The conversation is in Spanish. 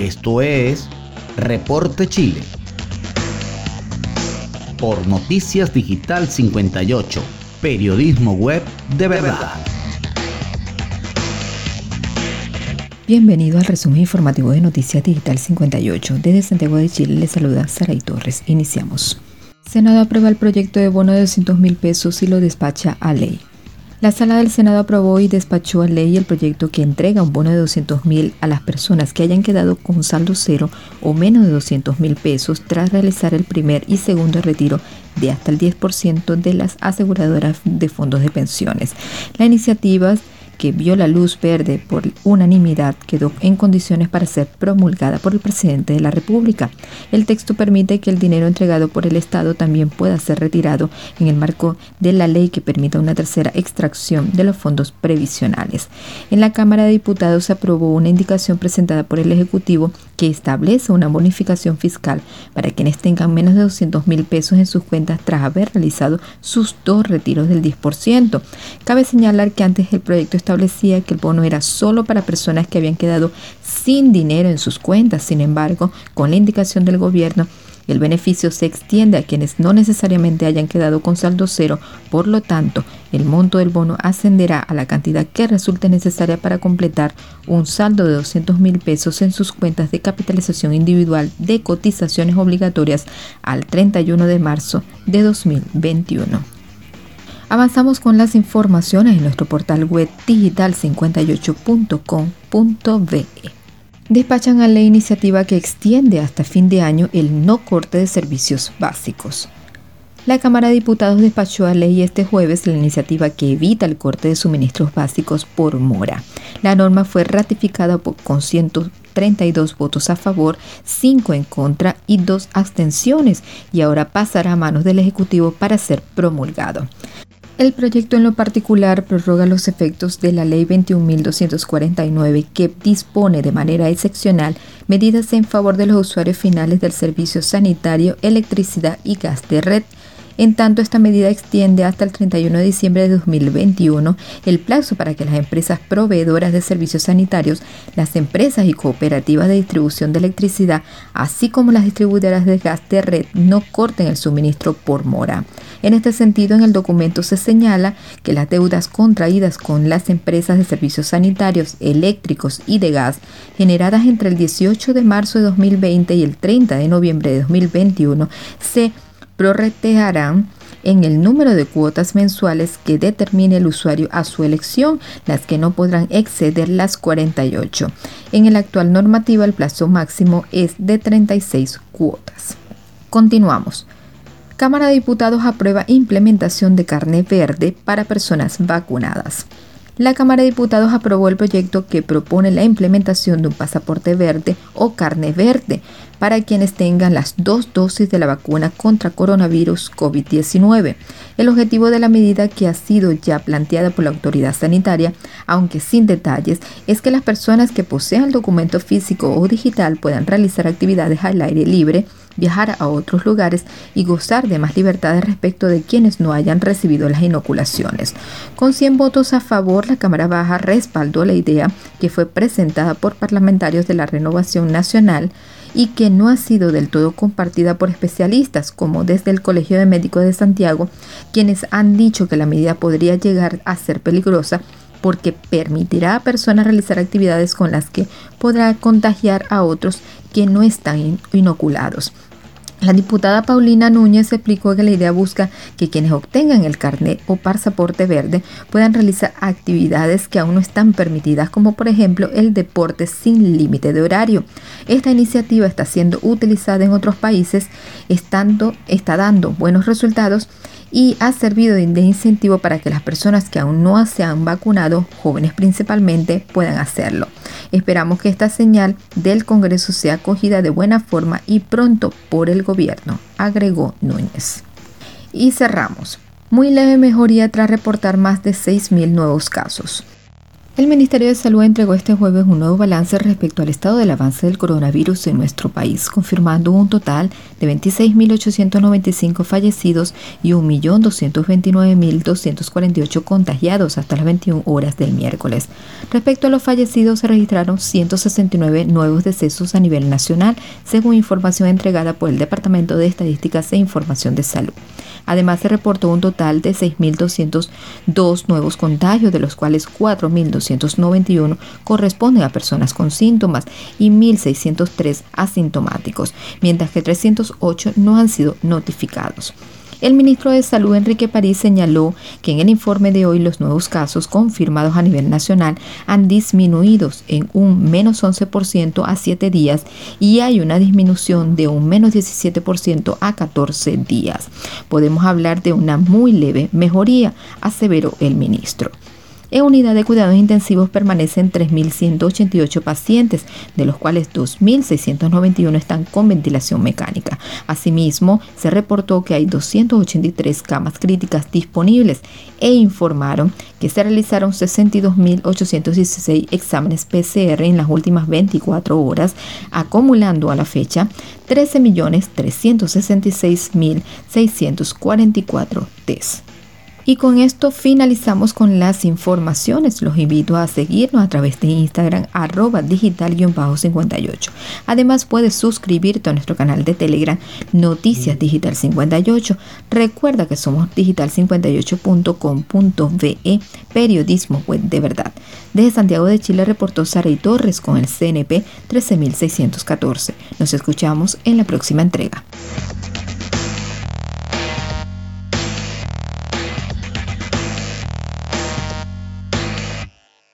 Esto es Reporte Chile. Por Noticias Digital 58, periodismo web de verdad. Bienvenido al resumen informativo de Noticias Digital 58. Desde Santiago de Chile le saluda Saray Torres. Iniciamos. Senado aprueba el proyecto de bono de 200 mil pesos y lo despacha a ley. La sala del Senado aprobó y despachó a ley el proyecto que entrega un bono de 200 mil a las personas que hayan quedado con saldo cero o menos de 200 mil pesos tras realizar el primer y segundo retiro de hasta el 10% de las aseguradoras de fondos de pensiones. La iniciativa que vio la luz verde por unanimidad, quedó en condiciones para ser promulgada por el presidente de la República. El texto permite que el dinero entregado por el Estado también pueda ser retirado en el marco de la ley que permita una tercera extracción de los fondos previsionales. En la Cámara de Diputados se aprobó una indicación presentada por el Ejecutivo que establece una bonificación fiscal para quienes tengan menos de 200 mil pesos en sus cuentas tras haber realizado sus dos retiros del 10%. Cabe señalar que antes el proyecto establecía que el bono era solo para personas que habían quedado sin dinero en sus cuentas. Sin embargo, con la indicación del gobierno, el beneficio se extiende a quienes no necesariamente hayan quedado con saldo cero, por lo tanto, el monto del bono ascenderá a la cantidad que resulte necesaria para completar un saldo de 200 mil pesos en sus cuentas de capitalización individual de cotizaciones obligatorias al 31 de marzo de 2021. Avanzamos con las informaciones en nuestro portal web digital58.com.be. Despachan a la iniciativa que extiende hasta fin de año el no corte de servicios básicos. La Cámara de Diputados despachó a ley este jueves la iniciativa que evita el corte de suministros básicos por mora. La norma fue ratificada con 132 votos a favor, 5 en contra y 2 abstenciones y ahora pasará a manos del Ejecutivo para ser promulgado. El proyecto en lo particular prorroga los efectos de la Ley 21.249 que dispone de manera excepcional medidas en favor de los usuarios finales del servicio sanitario, electricidad y gas de red en tanto, esta medida extiende hasta el 31 de diciembre de 2021 el plazo para que las empresas proveedoras de servicios sanitarios, las empresas y cooperativas de distribución de electricidad, así como las distribuidoras de gas de red, no corten el suministro por mora. En este sentido, en el documento se señala que las deudas contraídas con las empresas de servicios sanitarios, eléctricos y de gas generadas entre el 18 de marzo de 2020 y el 30 de noviembre de 2021 se prorratearán en el número de cuotas mensuales que determine el usuario a su elección, las que no podrán exceder las 48. En el actual normativa el plazo máximo es de 36 cuotas. Continuamos. Cámara de Diputados aprueba implementación de carne verde para personas vacunadas la Cámara de Diputados aprobó el proyecto que propone la implementación de un pasaporte verde o carne verde para quienes tengan las dos dosis de la vacuna contra coronavirus COVID-19. El objetivo de la medida que ha sido ya planteada por la autoridad sanitaria, aunque sin detalles, es que las personas que posean el documento físico o digital puedan realizar actividades al aire libre, viajar a otros lugares y gozar de más libertades respecto de quienes no hayan recibido las inoculaciones. Con 100 votos a favor, la Cámara Baja respaldó la idea que fue presentada por parlamentarios de la Renovación Nacional y que no ha sido del todo compartida por especialistas como desde el Colegio de Médicos de Santiago, quienes han dicho que la medida podría llegar a ser peligrosa porque permitirá a personas realizar actividades con las que podrá contagiar a otros que no están inoculados. La diputada Paulina Núñez explicó que la idea busca que quienes obtengan el carnet o pasaporte verde puedan realizar actividades que aún no están permitidas, como por ejemplo el deporte sin límite de horario. Esta iniciativa está siendo utilizada en otros países, estando, está dando buenos resultados y ha servido de incentivo para que las personas que aún no se han vacunado, jóvenes principalmente, puedan hacerlo. Esperamos que esta señal del Congreso sea acogida de buena forma y pronto por el gobierno, agregó Núñez. Y cerramos. Muy leve mejoría tras reportar más de 6.000 nuevos casos. El Ministerio de Salud entregó este jueves un nuevo balance respecto al estado del avance del coronavirus en nuestro país, confirmando un total de 26.895 fallecidos y 1.229.248 contagiados hasta las 21 horas del miércoles. Respecto a los fallecidos, se registraron 169 nuevos decesos a nivel nacional, según información entregada por el Departamento de Estadísticas e Información de Salud. Además, se reportó un total de 6.202 nuevos contagios, de los cuales 4.291 corresponden a personas con síntomas y 1.603 asintomáticos, mientras que 308 no han sido notificados. El ministro de Salud, Enrique París, señaló que en el informe de hoy los nuevos casos confirmados a nivel nacional han disminuido en un menos 11% a 7 días y hay una disminución de un menos 17% a 14 días. Podemos hablar de una muy leve mejoría, aseveró el ministro. En unidad de cuidados intensivos permanecen 3.188 pacientes, de los cuales 2.691 están con ventilación mecánica. Asimismo, se reportó que hay 283 camas críticas disponibles e informaron que se realizaron 62.816 exámenes PCR en las últimas 24 horas, acumulando a la fecha 13.366.644 test. Y con esto finalizamos con las informaciones. Los invito a seguirnos a través de Instagram arroba digital-58. Además puedes suscribirte a nuestro canal de Telegram Noticias Digital 58. Recuerda que somos digital58.com.ve, periodismo web de verdad. Desde Santiago de Chile reportó Sara Torres con el CNP 13614. Nos escuchamos en la próxima entrega.